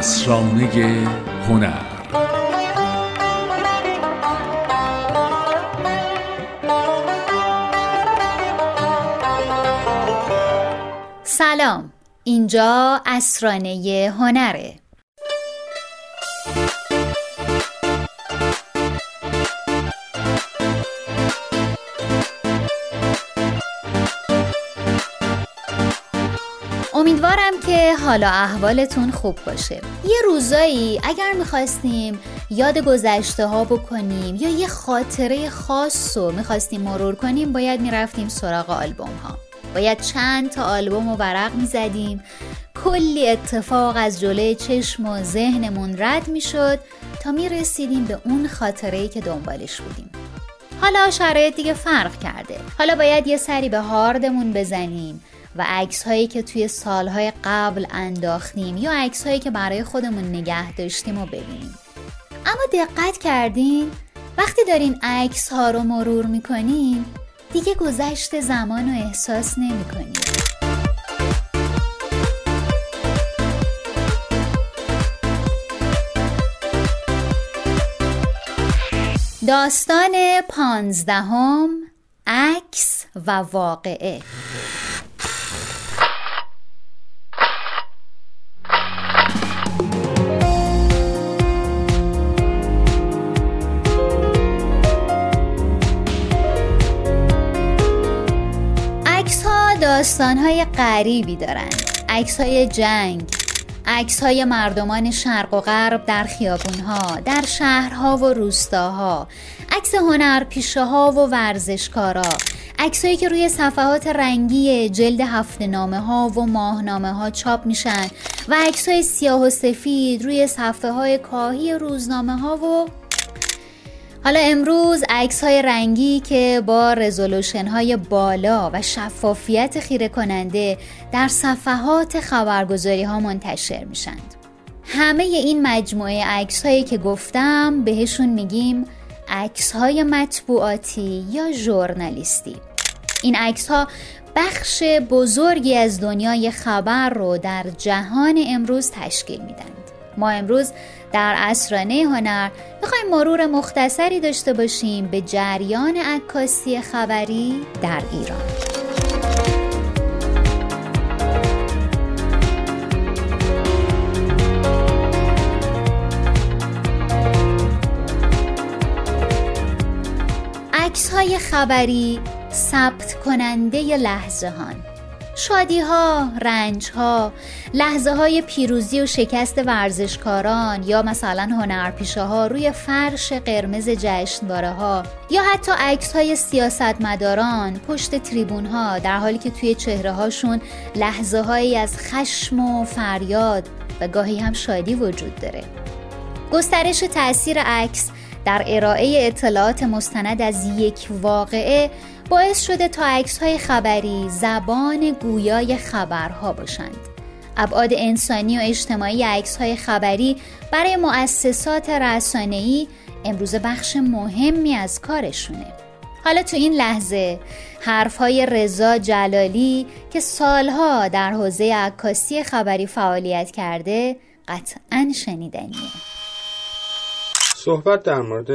اسرانه هنر. سلام. اینجا اسرانه هنره. امیدوارم که حالا احوالتون خوب باشه. یه روزایی اگر می‌خواستیم یاد گذشته ها بکنیم یا یه خاطره خاص رو می‌خواستیم مرور کنیم باید می‌رفتیم سراغ آلبوم ها باید چند تا آلبوم و ورق می‌زدیم. کلی اتفاق از جلوی چشم و ذهنمون رد می‌شد تا می‌رسیدیم به اون خاطره که دنبالش بودیم. حالا شرایط دیگه فرق کرده. حالا باید یه سری به هاردمون بزنیم. و عکس هایی که توی سالهای قبل انداختیم یا عکس هایی که برای خودمون نگه داشتیم و ببینیم. اما دقت کردین؟ وقتی دارین عکس ها رو مرور می‌کنین دیگه گذشت زمان رو احساس نمی‌کنین. داستان پانزدهم عکس و واقعه. داستانهای غریبی دارن. عکس های جنگ عکس های مردمان شرق و غرب در خیابونها در شهرها و روستاها عکس هنرپیشه ها و ورزشکارا عکسایی که روی صفحات رنگی جلد هفته نامه ها و ماهنامه ها چاپ میشن و عکس های سیاه و سفید روی صفحه های کاهی روزنامه ها و حالا امروز عکس های رنگی که با رزولوشن های بالا و شفافیت خیره کننده در صفحات خبرگزاری ها منتشر میشند همه این مجموعه عکس هایی که گفتم بهشون میگیم عکس های مطبوعاتی یا ژورنالیستی. این عکس ها بخش بزرگی از دنیای خبر رو در جهان امروز تشکیل میدند ما امروز در اسرانه هنر می‌خوایم مرور مختصری داشته باشیم به جریان عکاسی خبری در ایران. عکس های خبری ثبت کننده لحظه هان شادی ها، رنج ها، لحظه های پیروزی و شکست ورزشکاران یا مثلا هنرپیشه ها روی فرش قرمز جشنواره ها یا حتی عکس های سیاستمداران پشت تریبون ها در حالی که توی چهره هاشون لحظه هایی از خشم و فریاد و گاهی هم شادی وجود داره. گسترش تاثیر عکس در ارائه اطلاعات مستند از یک واقعه باعث شده تا عکس های خبری زبان گویای خبرها باشند. ابعاد انسانی و اجتماعی عکس های خبری برای مؤسسات رسانه‌ای امروز بخش مهمی از کارشونه. حالا تو این لحظه حرف های رضا جلالی که سالها در حوزه عکاسی خبری فعالیت کرده قطعا شنیدنیه. صحبت در مورد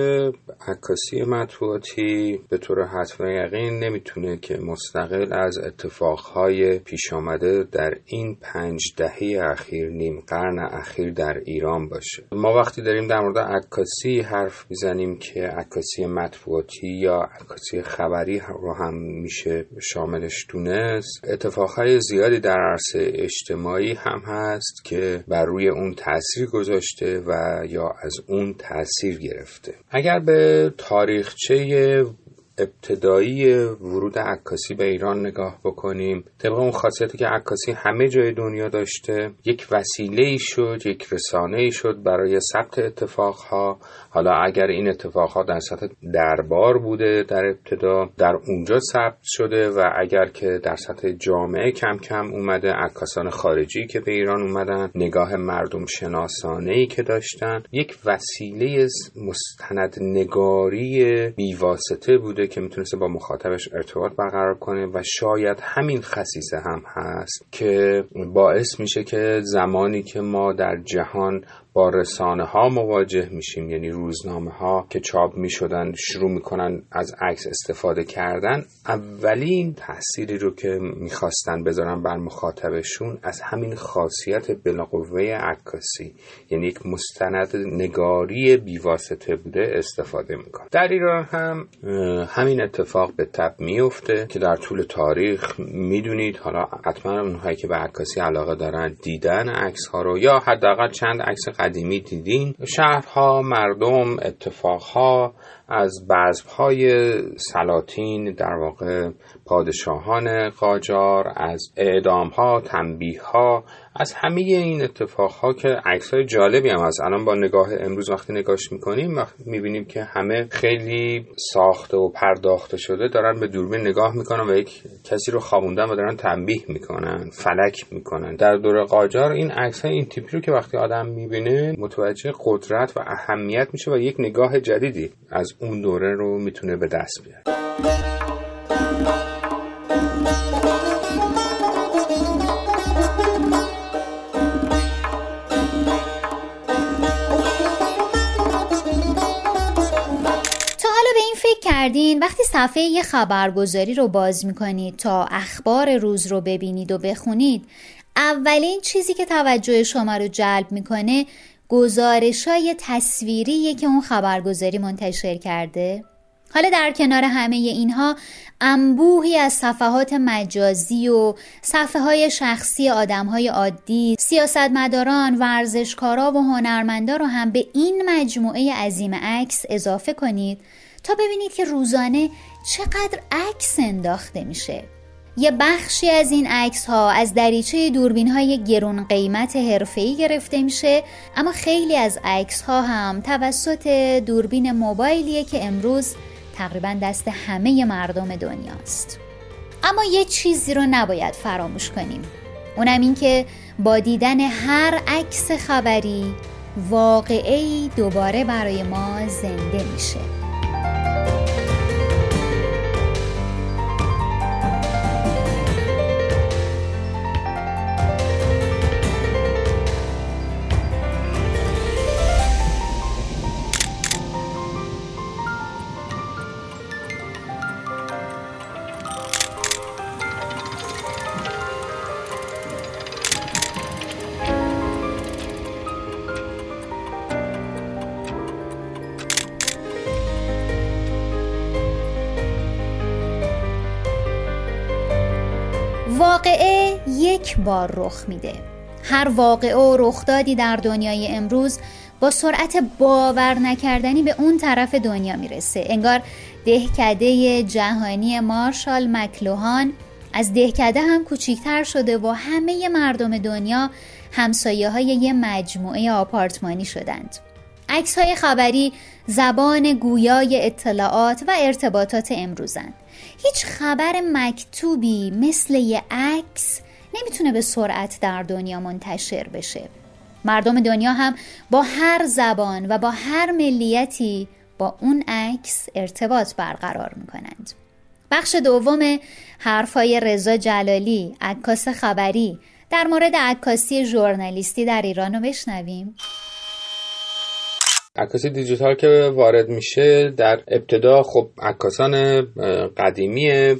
عکاسی مطبوعاتی به طور حتم یقین نمی‌تونه که مستقل از اتفاقهای پیش آمده در این پنج دهه اخیر نیم قرن اخیر در ایران باشه. ما وقتی داریم در مورد عکاسی حرف می‌زنیم که عکاسی مطبوعاتی یا عکاسی خبری رو هم میشه شاملش دونست اتفاقهای زیادی در عرصه اجتماعی هم هست که بر روی اون تاثیر گذاشته و یا از اون تاثیر تاثیر گرفته. اگر به تاریخچه ابتدایی ورود عکاسی به ایران نگاه بکنیم طبق اون خاصیتی که عکاسی همه جای دنیا داشته یک وسیله شد یک رسانه شد برای ثبت اتفاقها. حالا اگر این اتفاقها در سطح دربار بوده در ابتدا در اونجا ثبت شده و اگر که در سطح جامعه کم کم اومده عکاسان خارجی که به ایران اومدن نگاه مردم شناسانه ای که داشتن یک وسیله مستند نگاری بیواسطه بوده که می‌تونسته با مخاطبش ارتباط برقرار کنه و شاید همین خصیصه هم هست که باعث میشه که زمانی که ما در جهان با رسانه ها مواجه میشیم. یعنی روزنامه ها که چاپ می‌شدن شروع می‌کنن از عکس استفاده کردن. اولین تأثیری رو که می‌خواستن بذارن بر مخاطبشون از همین خاصیت بلاقوه عکاسی. یعنی یک مستند نگاری بیواسطه بوده استفاده می‌کنن. در ایران هم همین اتفاق به تب میفته که در طول تاریخ می‌دونید. حالا حتما اونهایی که به عکاسی علاقه دارن دیدن عکس ها رو یا حداقل چند عکس قدیمی دیدین. شهرها مردم اتفاقها از بزمهای سلاطین در واقع پادشاهان قاجار از اعدام ها از همه این اتفاق ها که عکس های جالبی هم هست. الان با نگاه امروز وقتی نگاش می‌کنیم می‌بینیم که همه خیلی ساخته و پرداخته شده دارن به دوربین نگاه می‌کنن و یک کسی رو خوابوندن و دارن تنبیه می‌کنن فلک می‌کنن. در دور قاجار این عکس این تیپی رو که وقتی آدم می‌بینه متوجه قدرت و اهمیت میشه و یک نگاه جدیدی از اون دوره رو می‌تونه به دست بیاره. کردین؟ وقتی صفحه یه خبرگزاری رو باز می‌کنید تا اخبار روز رو ببینید و بخونید اولین چیزی که توجه شما رو جلب می‌کنه گزارش های تصویریه که اون خبرگزاری منتشر کرده. حالا در کنار همه اینها انبوهی از صفحات مجازی و صفحه های شخصی آدم های عادی سیاستمداران ورزشکارا و هنرمندا رو هم به این مجموعه عظیم عکس اضافه کنید تا ببینید که روزانه چقدر عکس انداخته میشه. یه بخشی از این عکس ها از دریچه دوربین های گرون قیمت حرفه‌ای گرفته میشه اما خیلی از عکس ها هم توسط دوربین موبایلیه که امروز تقریبا دست همه مردم دنیاست. اما یه چیزی رو نباید فراموش کنیم. اونم این که با دیدن هر عکس خبری واقعی دوباره برای ما زنده میشه. واقعه یک بار رخ میده. هر واقعه و رخدادی در دنیای امروز با سرعت باور نکردنی به اون طرف دنیا می‌رسه. انگار دهکده جهانی مارشال مکلوهان از دهکده هم کوچیکتر شده و همه مردم دنیا همسایه های یه مجموعه آپارتمانی شدند. عکس های خبری زبان گویای اطلاعات و ارتباطات امروزند هیچ خبر مکتوبی مثل یه عکس نمی‌تونه به سرعت در دنیا منتشر بشه. مردم دنیا هم با هر زبان و با هر ملیتی با اون عکس ارتباط برقرار می‌کنند. بخش دوم حرفای رضا جلالی عکاس خبری. در مورد عکاسی ژورنالیستی در ایران رو بشنویم. عکاسی دیجیتال که وارد میشه در ابتدا خب عکاسان قدیمی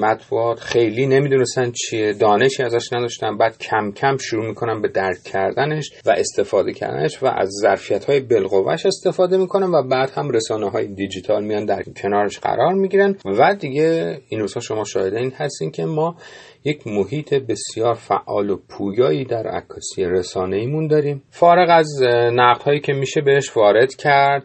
مطبوعات خیلی نمی‌دونستن چیه دانشی ازش نداشتن بعد کم کم شروع می‌کنن به درک کردنش و استفاده کردنش و از ظرفیت های بالقوهش استفاده می‌کنن و بعد هم رسانه های دیجیتال میان در کنارش قرار می‌گیرن. و دیگه این روزها شما شاهده این هستین که ما یک محیط بسیار فعال و پویایی در عکاسی رسانه ایمون داریم. فارغ از نقد هایی که میشه بهش وارد کرد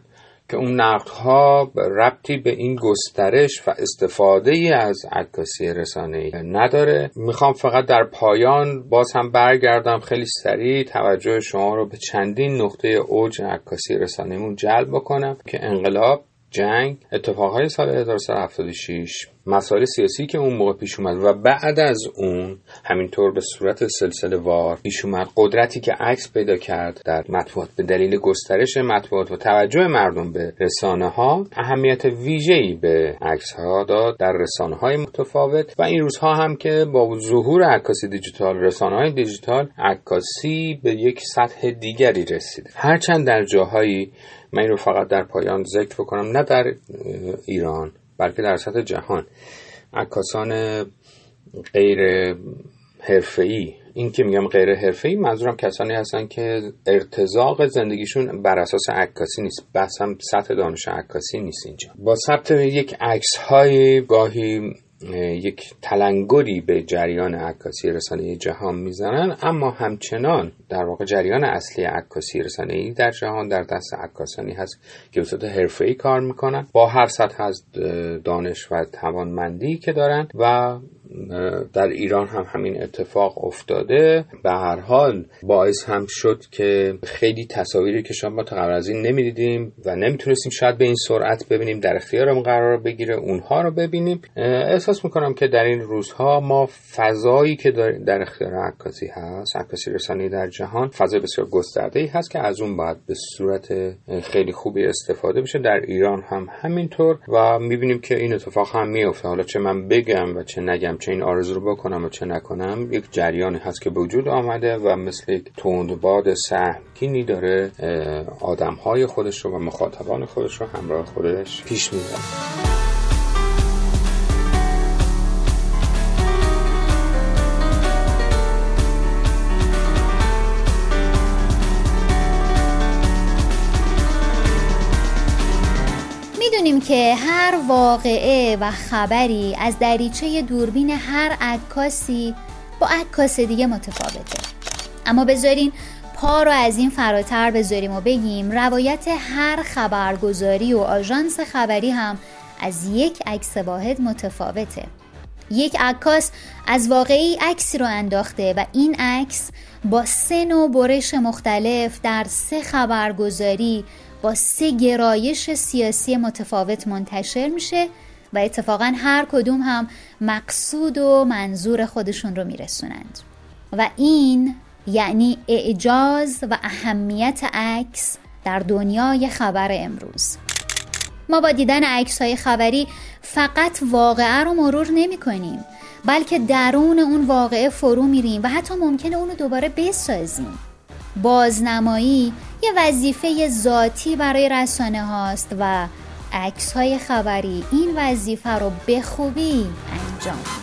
که اون نقد ها ربطی به این گسترش و استفاده ای از عکاسی رسانه ای نداره. می‌خوام فقط در پایان باز هم برگردم. خیلی سریع توجه شما رو به چندین نقطه اوج عکاسی رسانه ایمون جلب بکنم که انقلاب جنگ اتفاقهای سال 1376 مسائل سیاسی که اون موقع پیش اومد و بعد از اون همینطور به صورت سلسله وار پیش اومد قدرتی که عکس پیدا کرد در مطبوعات به دلیل گسترش مطبوعات و توجه مردم به رسانه ها اهمیت ویژه‌ای به عکس ها داد در رسانه های متفاوت و این روزها هم که با ظهور عکاسی دیجیتال رسانه های دیجیتال عکاسی به یک سطح دیگری رسیده هرچند در جاهایی من این رو فقط در پایان ذکر بکنم نه در ایران بلکه در سطح جهان. عکاسان غیر حرفه‌ای این که میگم غیر حرفه‌ای منظورم کسانی هستن که ارتزاق زندگیشون بر اساس عکاسی نیست. بس هم سطح دانش عکاسی نیست اینجا. با ثبت یک عکس های گاهی یک تلنگری به جریان عکاسی رسانه جهان می‌زنن اما همچنان در واقع جریان اصلی عکاسی رسانه ای در جهان در دست عکاسانی هست که به صورت حرفه‌ای کار می‌کنن. با هر سطح از دانش و توانمندی که دارن و در ایران هم همین اتفاق افتاده. به هر حال باعث هم شد که خیلی تصاویری که شما قبل از این نمی‌دیدیم و نمی‌تونستیم شاید به این سرعت ببینیم در اختیارمون قرار بگیره اونها رو ببینیم. احساس می‌کنم که در این روزها ما فضایی که در اختیار عکاسی هست عکاسی رسانی در جهان فضای بسیار گسترده ای هست که از اون باید به صورت خیلی خوبی استفاده بشه در ایران هم همینطور و می‌بینیم که این اتفاق هم میفته حالا چه من بگم و چه نگم چه این آرزو رو بکنم و چه نکنم یک جریانی هست که به وجود آمده و مثل یک تندباد سهمگینی داره آدم های خودش رو و مخاطبان خودش رو همراه خودش پیش می‌بره. می‌دونیم که هر واقعه و خبری از دریچه دوربین هر عکاسی با عکاس دیگه متفاوته. اما بذارین پا رو از این فراتر بذاریم و بگیم روایت هر خبرگزاری و آژانس خبری هم از یک عکس واحد متفاوته. یک عکاس از واقعی عکسی رو انداخته و این عکس با سه نوع برش مختلف در سه خبرگزاری با سه گرایش سیاسی متفاوت منتشر میشه و اتفاقا هر کدوم هم مقصود و منظور خودشون رو میرسونند. و این یعنی اعجاز و اهمیت عکس در دنیای خبر امروز. ما با دیدن عکس های خبری فقط واقعه رو مرور نمی کنیم بلکه درون اون واقعه فرو میریم و حتی ممکنه اونو دوباره بسازیم. بازنمایی یه وظیفه ذاتی برای رسانه هاست و عکس های خبری این وظیفه رو به خوبی انجام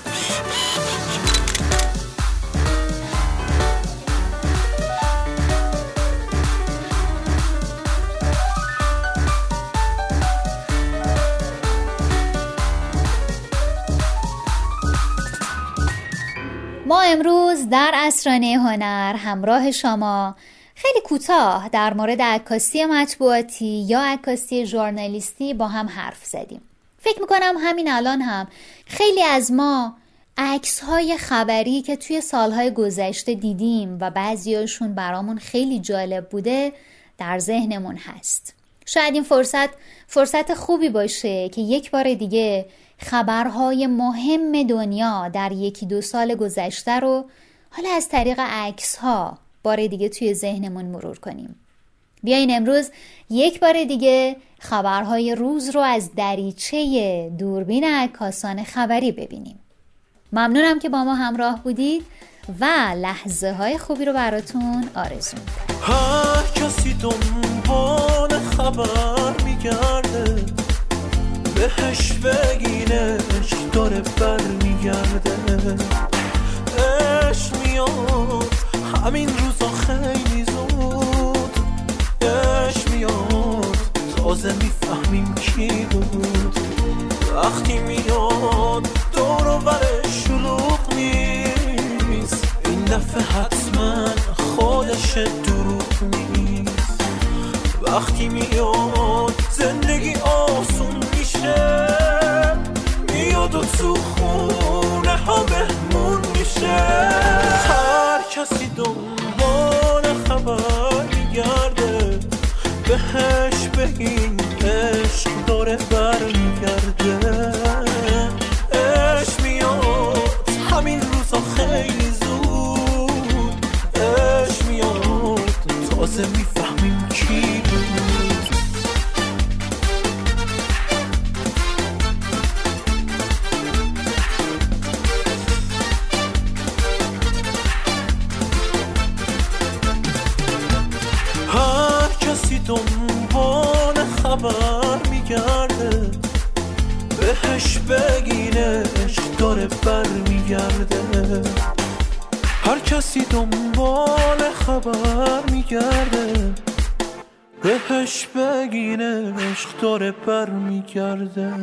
امروز در اسرانه هنر همراه شما خیلی کوتاه در مورد عکاسی مطبوعاتی یا عکاسی ژورنالیستی با هم حرف زدیم. فکر می‌کنم همین الان هم خیلی از ما عکس های خبری که توی سالهای گذشته دیدیم و بعضیاشون برامون خیلی جالب بوده در ذهنمون هست. شاید این فرصت فرصت خوبی باشه که یک بار دیگه خبرهای مهم دنیا در یکی دو سال گذشته رو حالا از طریق عکس ها بار دیگه توی ذهنمون مرور کنیم. بیاین امروز یک بار دیگه خبرهای روز رو از دریچه دوربین عکاسان خبری ببینیم. ممنونم که با ما همراه بودید و لحظه های خوبی رو براتون آرزو هر کسی دنبال خبر میگرده. بهش بگینش داره بر میگرده اش میاد همین روزا خیلی زود. اش میاد تازه می‌فهمیم کی بود. وقتی میاد دور و شلوغ نیست. این دفعه حتما خودش دروغ نیست. وقتی میاد میاد بهش بگینش داره بر میگرده هر کسی دنبال خبر میگرده. بهش بگینش داره بر میگرده